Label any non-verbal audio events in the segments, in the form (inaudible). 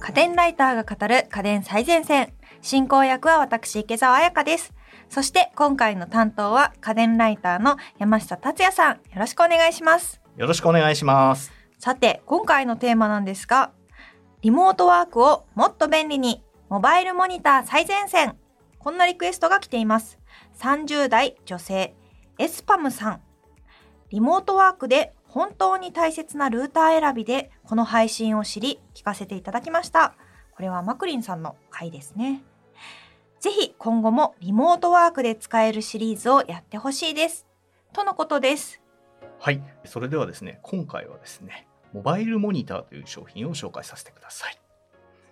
家電ライターが語る家電最前線。進行役は私、池澤彩香です。そして今回の担当は家電ライターの山下達也さん。よろしくお願いします。よろしくお願いします。さて、今回のテーマなんですが、リモートワークをもっと便利に、モバイルモニター最前線。こんなリクエストが来ています。30代女性、エスパムさん。リモートワークで本当に大切なルーター選びで、この配信を知り、聞かせていただきました。これはマクリンさんの回ですね。ぜひ今後もリモートワークで使えるシリーズをやってほしいです。とのことです。はい、それではですね、今回はですね、モバイルモニターという商品を紹介させてください。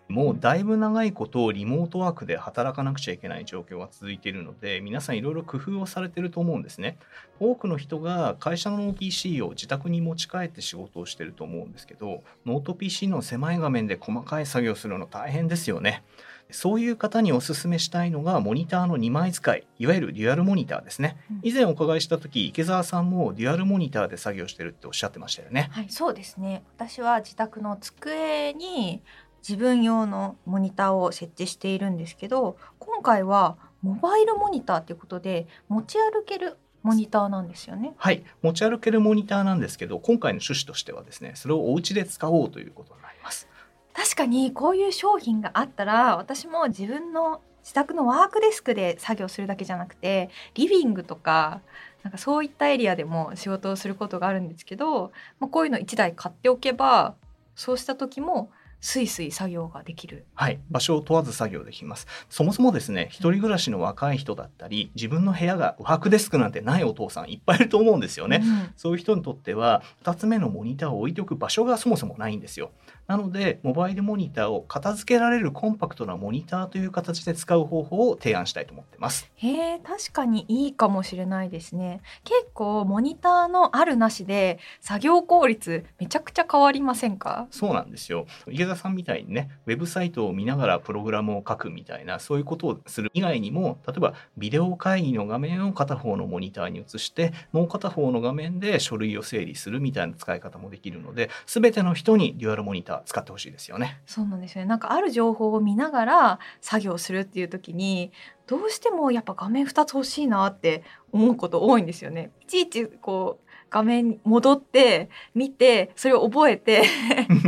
もうだいぶ長いことリモートワークで働かなくちゃいけない状況が続いているので皆さんいろいろ工夫をされてると思うんですね。多くの人が会社の PC を自宅に持ち帰って仕事をしてると思うんですけどノート PC の狭い画面で細かい作業するの大変ですよね。そういう方にお勧めしたいのがモニターの2枚使いいわゆるデュアルモニターですね。以前お伺いした時池澤さんもデュアルモニターで作業してるっておっしゃってましたよね。はい、そうですね。私は自宅の机に自分用のモニターを設置しているんですけど、今回はモバイルモニターということで持ち歩けるモニターなんですよね。はい、持ち歩けるモニターなんですけど、今回の趣旨としてはですね、それをお家で使おうということになります。確かにこういう商品があったら、私も自分の自宅のワークデスクで作業するだけじゃなくて、リビングとか、なんかそういったエリアでも仕事をすることがあるんですけど、まあ、こういうの1台買っておけば、そうした時もスイスイ作業ができる。はい、場所を問わず作業できます。そもそもですね、一人暮らしの若い人だったり、自分の部屋がワークデスクなんてないお父さんいっぱいいると思うんですよね。うんそういう人にとっては、2つ目のモニターを置いておく場所がそもそもないんですよ。なので、モバイルモニターを片付けられるコンパクトなモニターという形で使う方法を提案したいと思ってます。へえ確かにいいかもしれないですね結構モニターのあるなしで作業効率めちゃくちゃ変わりませんか？そうなんですよ。池田さんみたいにね、ウェブサイトを見ながらプログラムを書くみたいな、そういうことをする以外にも、例えばビデオ会議の画面を片方のモニターに移して、もう片方の画面で書類を整理するみたいな使い方もできるので、すべての人にデュアルモニター使ってほしいですよね。そうなんですよねなんかある情報を見ながら作業するっていう時にどうしてもやっぱ画面2つ欲しいなって思うこと多いんですよねいちいちこう画面に戻って見てそれを覚えて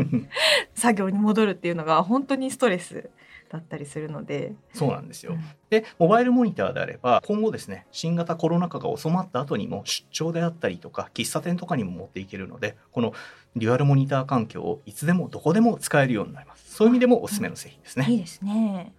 (laughs) 作業に戻るっていうのが本当にストレスだったりするのでそうなんですよ。うんで、モバイルモニターであれば、今後ですね、新型コロナ禍が収まった後にも出張であったりとか、喫茶店とかにも持っていけるので、このデュアルモニター環境をいつでもどこでも使えるようになります。そういう意味でもおすすめの製品ですね。いいですね。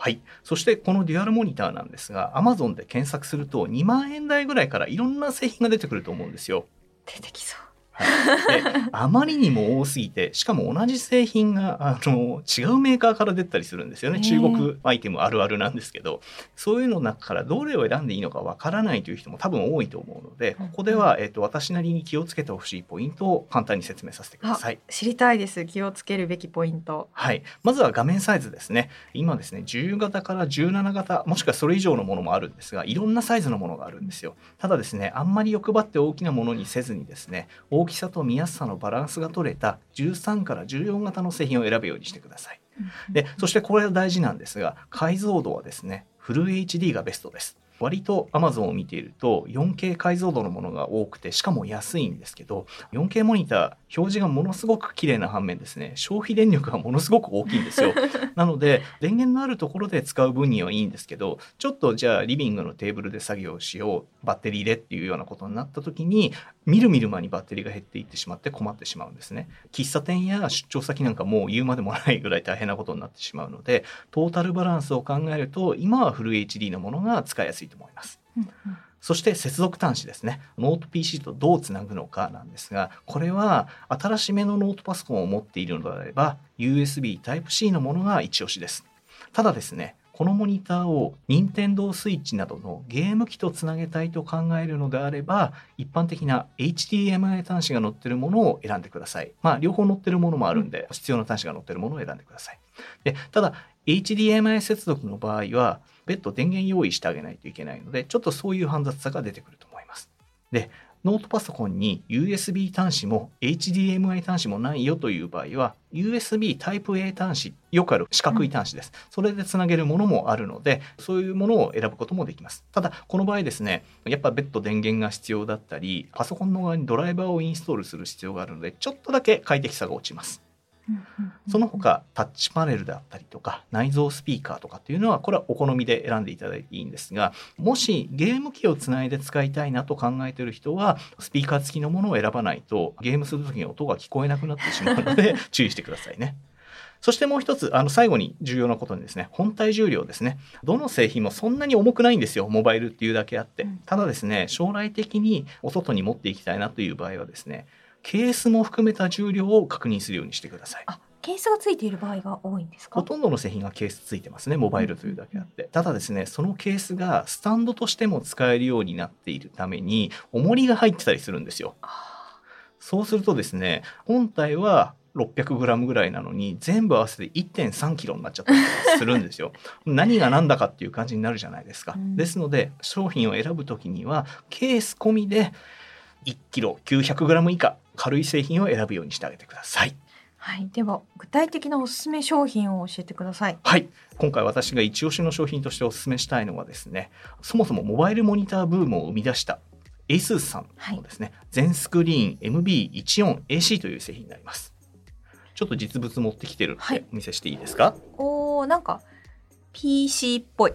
はい。そしてこのデュアルモニターなんですが、アマゾンで検索すると2万円台ぐらいからいろんな製品が出てくると思うんですよ。出てきそう。はい、であまりにも多すぎてしかも同じ製品があの違うメーカーから出たりするんですよね。中国アイテムあるあるなんですけどそういうの中からどれを選んでいいのかわからないという人も多分多いと思うのでうんここでは、えっと私なりに気をつけてほしいポイントを簡単に説明させてください。知りたいです。気をつけるべきポイント。はい、まずは画面サイズですね。今ですね10型から17型もしくはそれ以上のものもあるんですがいろんなサイズのものがあるんですよ。ただですねあんまり欲張って大きなものにせずにですね大きさと見やすさのバランスが取れた13から14型の製品を選ぶようにしてください。でそしてこれが大事なんですが解像度はですねフル HD がベストです割と Amazon を見ていると 4K 解像度のものが多くてしかも安いんですけど 4K モニター表示がものすごく綺麗な反面ですね消費電力がものすごく大きいんですよ。(laughs) なので電源のあるところで使う分にはいいんですけどちょっとじゃあリビングのテーブルで作業しようバッテリーでっていうようなことになった時にみるみる間にバッテリーが減っていってしまって困ってしまうんですね。喫茶店や出張先なんかもう言うまでもないぐらい大変なことになってしまうのでトータルバランスを考えると今はフル HD のものが使いやすいと思いますうんうんそして接続端子ですね。ノート PC とどうつなぐのかなんですが、これは新しめのノートパソコンを持っているのであれば、USB Type-C のものが一押しです。ただですね、このモニターを Nintendo Switch などのゲーム機とつなげたいと考えるのであれば、一般的な HDMI 端子が載ってるものを選んでください。まあ、両方載ってるものもあるんで、必要な端子が載ってるものを選んでください。で、ただ、HDMI 接続の場合は、別途電源用意してあげないといけないので、ちょっとそういう煩雑さが出てくると思います。で、ノートパソコンに USB 端子も HDMI 端子もないよという場合は USB Type-A 端子よくある四角い端子です、それでつなげるものもあるのでそういうものを選ぶこともできます。ただこの場合ですねやっぱ別途電源が必要だったりパソコンの側にドライバーをインストールする必要があるのでちょっとだけ快適さが落ちます。その他タッチパネルであったりとか内蔵スピーカーとかっていうのはこれはお好みで選んでいただいていいんですがもしゲーム機をつないで使いたいなと考えている人はスピーカー付きのものを選ばないとゲームする時に音が聞こえなくなってしまうので (laughs) 注意してくださいね。そしてもう一つ、あの最後に重要なことにですね、本体重量ですね。どの製品もそんなに重くないんですよ、モバイルっていうだけあって。ただですね、将来的にお外に持っていきたいなという場合はですね、ケースも含めた重量を確認するようにしてください。あケースがついている場合が多いんですか？ほとんどの製品がケースついてますねモバイルというだけあって。ただですねそのケースがスタンドとしても使えるようになっているために重りが入ってたりするんですよ。そうするとですね本体は 600g ぐらいなのに全部合わせて 1.3kg になっちゃったりするんですよ。(laughs) 何が何だかっていう感じになるじゃないですか、うん、ですので商品を選ぶ時にはケース込みで 1kg900g 以下軽い製品を選ぶようにしてあげてくださいはい、では具体的なおすすめ商品を教えてください。はい、今回私が一押しの商品としておすすめしたいのはですね、そもそもモバイルモニターブームを生み出した ASUS さんのですね、はい、全スクリーン MB14AC という製品になります。ちょっと実物持ってきてるのでお見せしていいですか？はい、おお、なんか PC っぽい。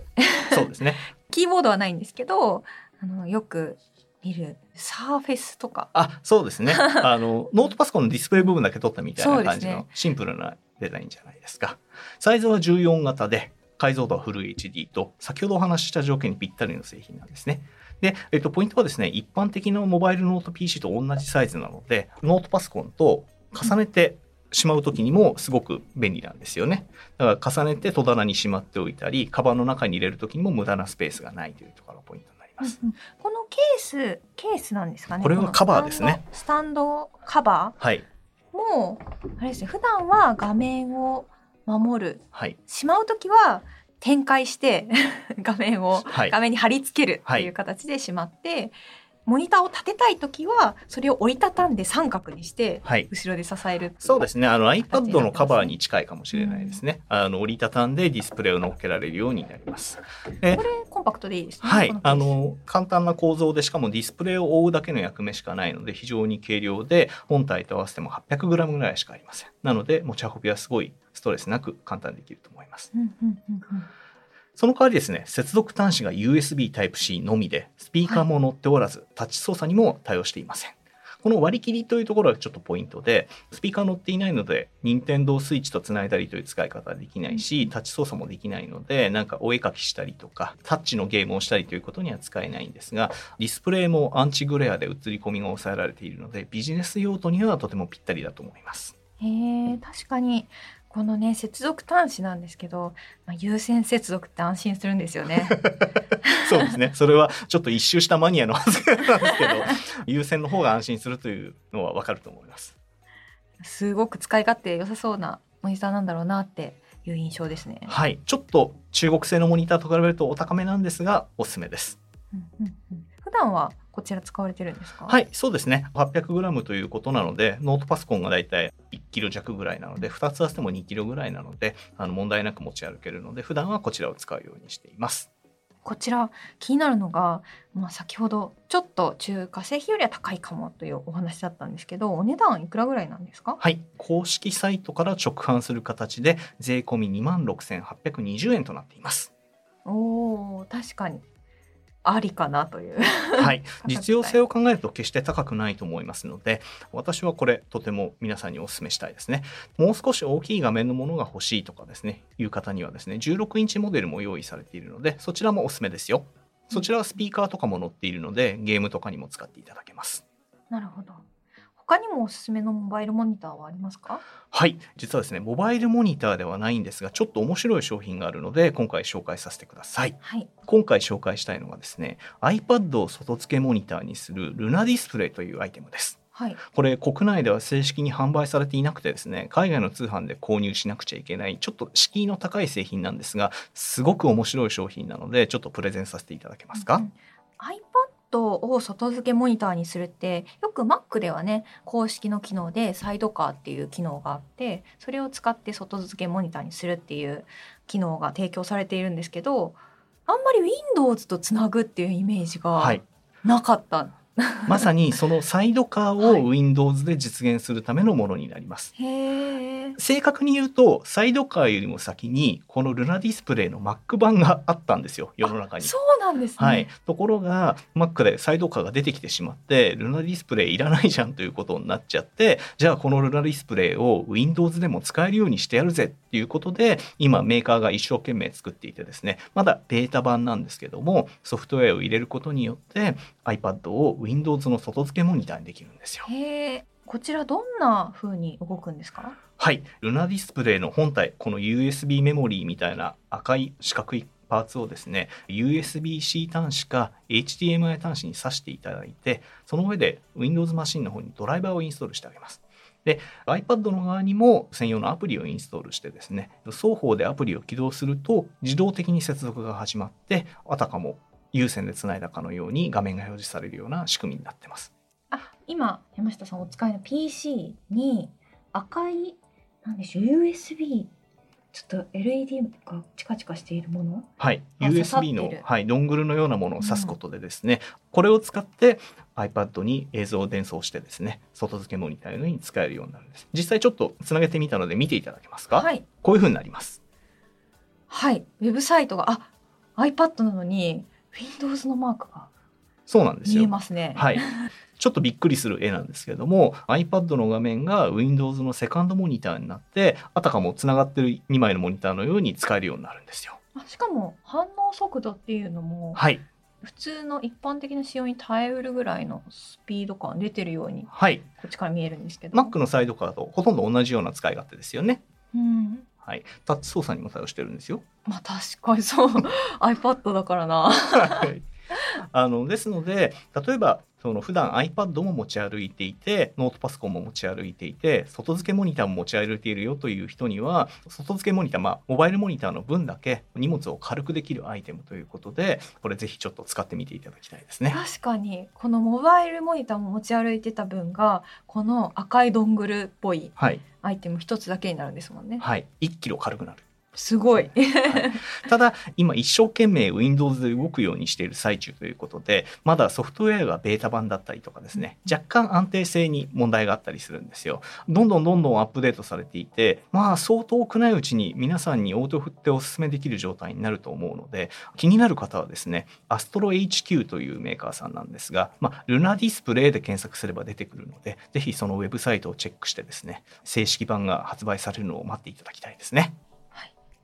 そうですね。(laughs) キーボードはないんですけど、あのよく見る。サーフェスとか。あそうですね。(laughs) あのノートパソコンのディスプレイ部分だけ取ったみたいな感じのシンプルなデザインじゃないですか。サイズは14型で解像度はフル HD と先ほどお話しした条件にぴったりの製品なんですね。で、えっと、ポイントはですね一般的なモバイルノート PC と同じサイズなのでノートパソコンと重ねてしまう時にもすごく便利なんですよね。だから重ねて戸棚にしまっておいたり、カバンの中に入れる時にも無駄なスペースがないというところがポイントます。このケースケースなんですかね？これはカバーですね。スタンドカバー？はい。もうあれですね。普段は画面を守る。はい。しまう時は展開して (laughs) 画面を、はい、画面に貼り付けるっていう形でしまって、モニターを立てたい時はそれを折りたたんで三角にして後ろで支える、はい、そうですね。あの iPad のカバーに近いかもしれないですね、うん、あの折りたたんでディスプレイを乗っけられるようになります。これコンパクトでいいですね。はい。あの簡単な構造でしかもディスプレイを覆うだけの役目しかないので非常に軽量で本体と合わせても 800g ぐらいしかありません。なので持ち運びはすごいストレスなく簡単にできると思います、うんうんうんうんその代わりですね、接続端子が USB Type-C のみで、スピーカーも載っておらず、はい、タッチ操作にも対応していません。この割り切りというところがちょっとポイントで、スピーカー載っていないので、任天堂スイッチとつないだりという使い方はできないし、タッチ操作もできないので、なんかお絵描きしたりとか、タッチのゲームをしたりということには使えないんですが、ディスプレイもアンチグレアで映り込みが抑えられているので、ビジネス用途にはとてもぴったりだと思います。へえ、確かにこのね接続端子なんですけど、まあ、有線接続って安心するんですよね。(laughs) そうですね。それはちょっと一周したマニアの発言なんですけど、(laughs) 優先の方が安心するというのはわかると思います。すごく使い勝手良さそうなモニターなんだろうなっていう印象ですね。はい、ちょっと中国製のモニターと比べるとお高めなんですが、おすすめです。うんうんうん、普段はこちら使われてるんですか？はいそうですね。800g ということなのでノートパソコンがだいたい1キロ弱ぐらいなので2つ合わせても2キロぐらいなのであの問題なく持ち歩けるので普段はこちらを使うようにしています。こちら気になるのが、まあ、先ほどちょっと中華製品よりは高いかもというお話だったんですけどお値段いくらぐらいなんですか？はい公式サイトから直販する形で税込み2万6820円となっています。おー確かにありかなという。はい。(laughs) 実用性を考えると決して高くないと思いますので私はこれとても皆さんにお勧めしたいですね。もう少し大きい画面のものが欲しいとかですねいう方にはですね16インチモデルも用意されているのでそちらもおすすめですよ。そちらはスピーカーとかも載っているのでゲームとかにも使っていただけます。なるほど他にもおすすめのモバイルモニターはありますか？はい。実はですねモバイルモニターではないんですがちょっと面白い商品があるので今回紹介させてください、はい、今回紹介したいのがですね iPad を外付けモニターにするルナディスプレイというアイテムです。はい、これ国内では正式に販売されていなくてですね海外の通販で購入しなくちゃいけないちょっと敷居の高い製品なんですがすごく面白い商品なのでちょっとプレゼンさせていただけますか、うん、を外付けモニターにするってよく Mac ではね公式の機能でサイドカーっていう機能があってそれを使って外付けモニターにするっていう機能が提供されているんですけどあんまり Windows とつなぐっていうイメージがなかった。はい (laughs) まさにそのサイドカーを Windows で実現するためのものになります。正確に言うとサイドカーよりも先にこのルナディスプレイの Mac 版があったんですよ世の中に。そうなんですね、はい、ところが Mac でサイドカーが出てきてしまってルナディスプレイいらないじゃんということになっちゃってじゃあこのルナディスプレイを Windows でも使えるようにしてやるぜっていうことで今メーカーが一生懸命作っていてですねまだベータ版なんですけどもソフトウェアを入れることによって iPad を Windows の外付けモニターにできるんですよ。へこちらどんな風に動くんですか？はいルナディスプレイの本体この USB メモリーみたいな赤い四角いパーツをですね USB-C 端子か HDMI 端子に挿していただいてその上で Windows マシンの方にドライバーをインストールしてあげます。で iPad の側にも専用のアプリをインストールしてですね双方でアプリを起動すると自動的に接続が始まってあたかも有線でつないだかのように画面が表示されるような仕組みになってます。あ今山下さんお使いの PC に赤いなんでしょう USB ちょっと LED がチカチカしているもの？はい。USB の、はい、ドングルのようなものを挿すことでですね、うん、これを使って iPad に映像を伝送してですね外付けモニターのように使えるようになるんです。実際ちょっとつなげてみたので見ていただけますか、はい、こういうふうになります。はい。ウェブサイトがあ iPad なのに Windows のマークがそうなんですよ。見えますね。はい。ちょっとびっくりする絵なんですけれども iPad の画面が Windows のセカンドモニターになってあたかもつながってる2枚のモニターのように使えるようになるんですよ。しかも反応速度っていうのも、はい、普通の一般的な仕様に耐えうるぐらいのスピード感出てるように、はい、こっちから見えるんですけど Mac のサイドカーとほとんど同じような使い勝手ですよね。うんはい、タッチ操作にも対応してるんですよ。まあ確かにそう (laughs) iPad だからな。はいあのですので例えばその普段 iPad も持ち歩いていてノートパソコンも持ち歩いていて外付けモニターも持ち歩いているよという人には外付けモニター、まあ、モバイルモニターの分だけ荷物を軽くできるアイテムということでこれぜひちょっと使ってみていただきたいですね。確かに。このモバイルモニターも持ち歩いてた分がこの赤いドングルっぽいアイテム一つだけになるんですもんね。はい。1キロ軽くなるすごい、はい、ただ今一生懸命 Windows で動くようにしている最中ということでまだソフトウェアがベータ版だったりとかですね若干安定性に問題があったりするんですよ。どんどんどんどんアップデートされていてまあ相当少ないうちに皆さんにオート振ってお勧めできる状態になると思うので気になる方はですねアストロ HQ というメーカーさんなんですが、まあ、ルナディスプレイで検索すれば出てくるのでぜひそのウェブサイトをチェックしてですね正式版が発売されるのを待っていただきたいですね。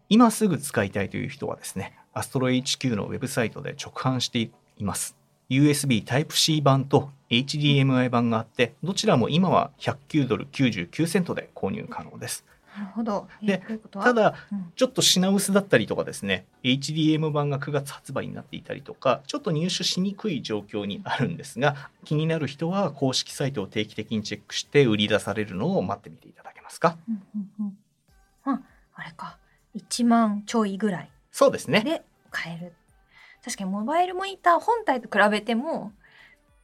今すぐ使いたいという人はですね、アストロ HQ のウェブサイトで直販しています。USB Type-C 版と HDMI 版があって、どちらも今は109ドル99セントで購入可能です。なるほど。で、ただ、うん、ちょっと品薄だったりとかですね、HDM 版が9月発売になっていたりとか、ちょっと入手しにくい状況にあるんですが、気になる人は公式サイトを定期的にチェックして売り出されるのを待ってみていただけますか？うんうんうん、あ、あれか。1万ちょいぐらいそうですねで買える確かにモバイルモニター本体と比べても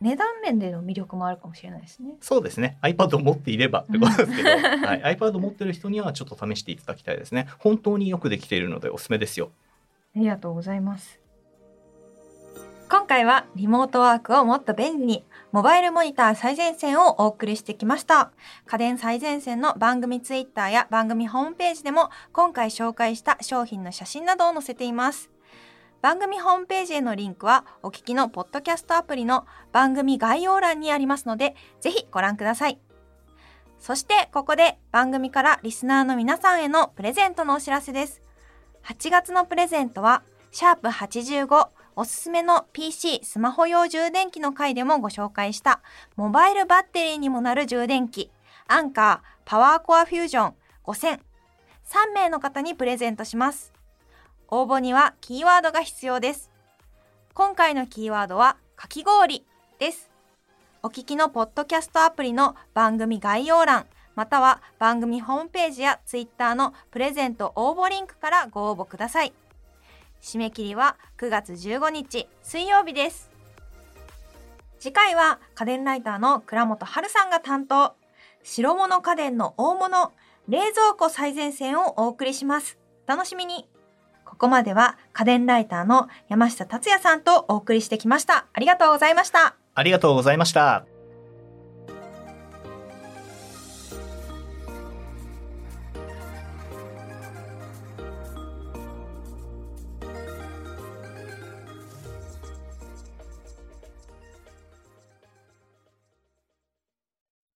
値段面での魅力もあるかもしれないですね。そうですね。iPad を持っていればってことですけど、(laughs) はい、iPad を持ってる人にはちょっと試していただきたいですね。本当によくできているのでおすすめですよ。ありがとうございます。今回はリモートワークをもっと便利にモバイルモニター最前線をお送りしてきました。家電最前線の番組ツイッターや番組ホームページでも今回紹介した商品の写真などを載せています。番組ホームページへのリンクはお聞きのポッドキャストアプリの番組概要欄にありますので、ぜひご覧ください。そしてここで番組からリスナーの皆さんへのプレゼントのお知らせです。8月のプレゼントは、シャープ85おすすめの PC スマホ用充電器の回でもご紹介した。モバイルバッテリーにもなる充電器。アンカーパワーコアフュージョン5000 3名の方にプレゼントします。応募にはキーワードが必要です。今回のキーワードはかき氷です。お聞きのポッドキャストアプリの番組概要欄または番組ホームページやツイッターのプレゼント応募リンクからご応募ください。締め切りは9月15日水曜日です次回は家電ライターの倉本春さんが担当。白物家電の大物、冷蔵庫最前線をお送りします。楽しみに。ここまでは家電ライターの山下達也さんとお送りしてきました。ありがとうございました。ありがとうございました。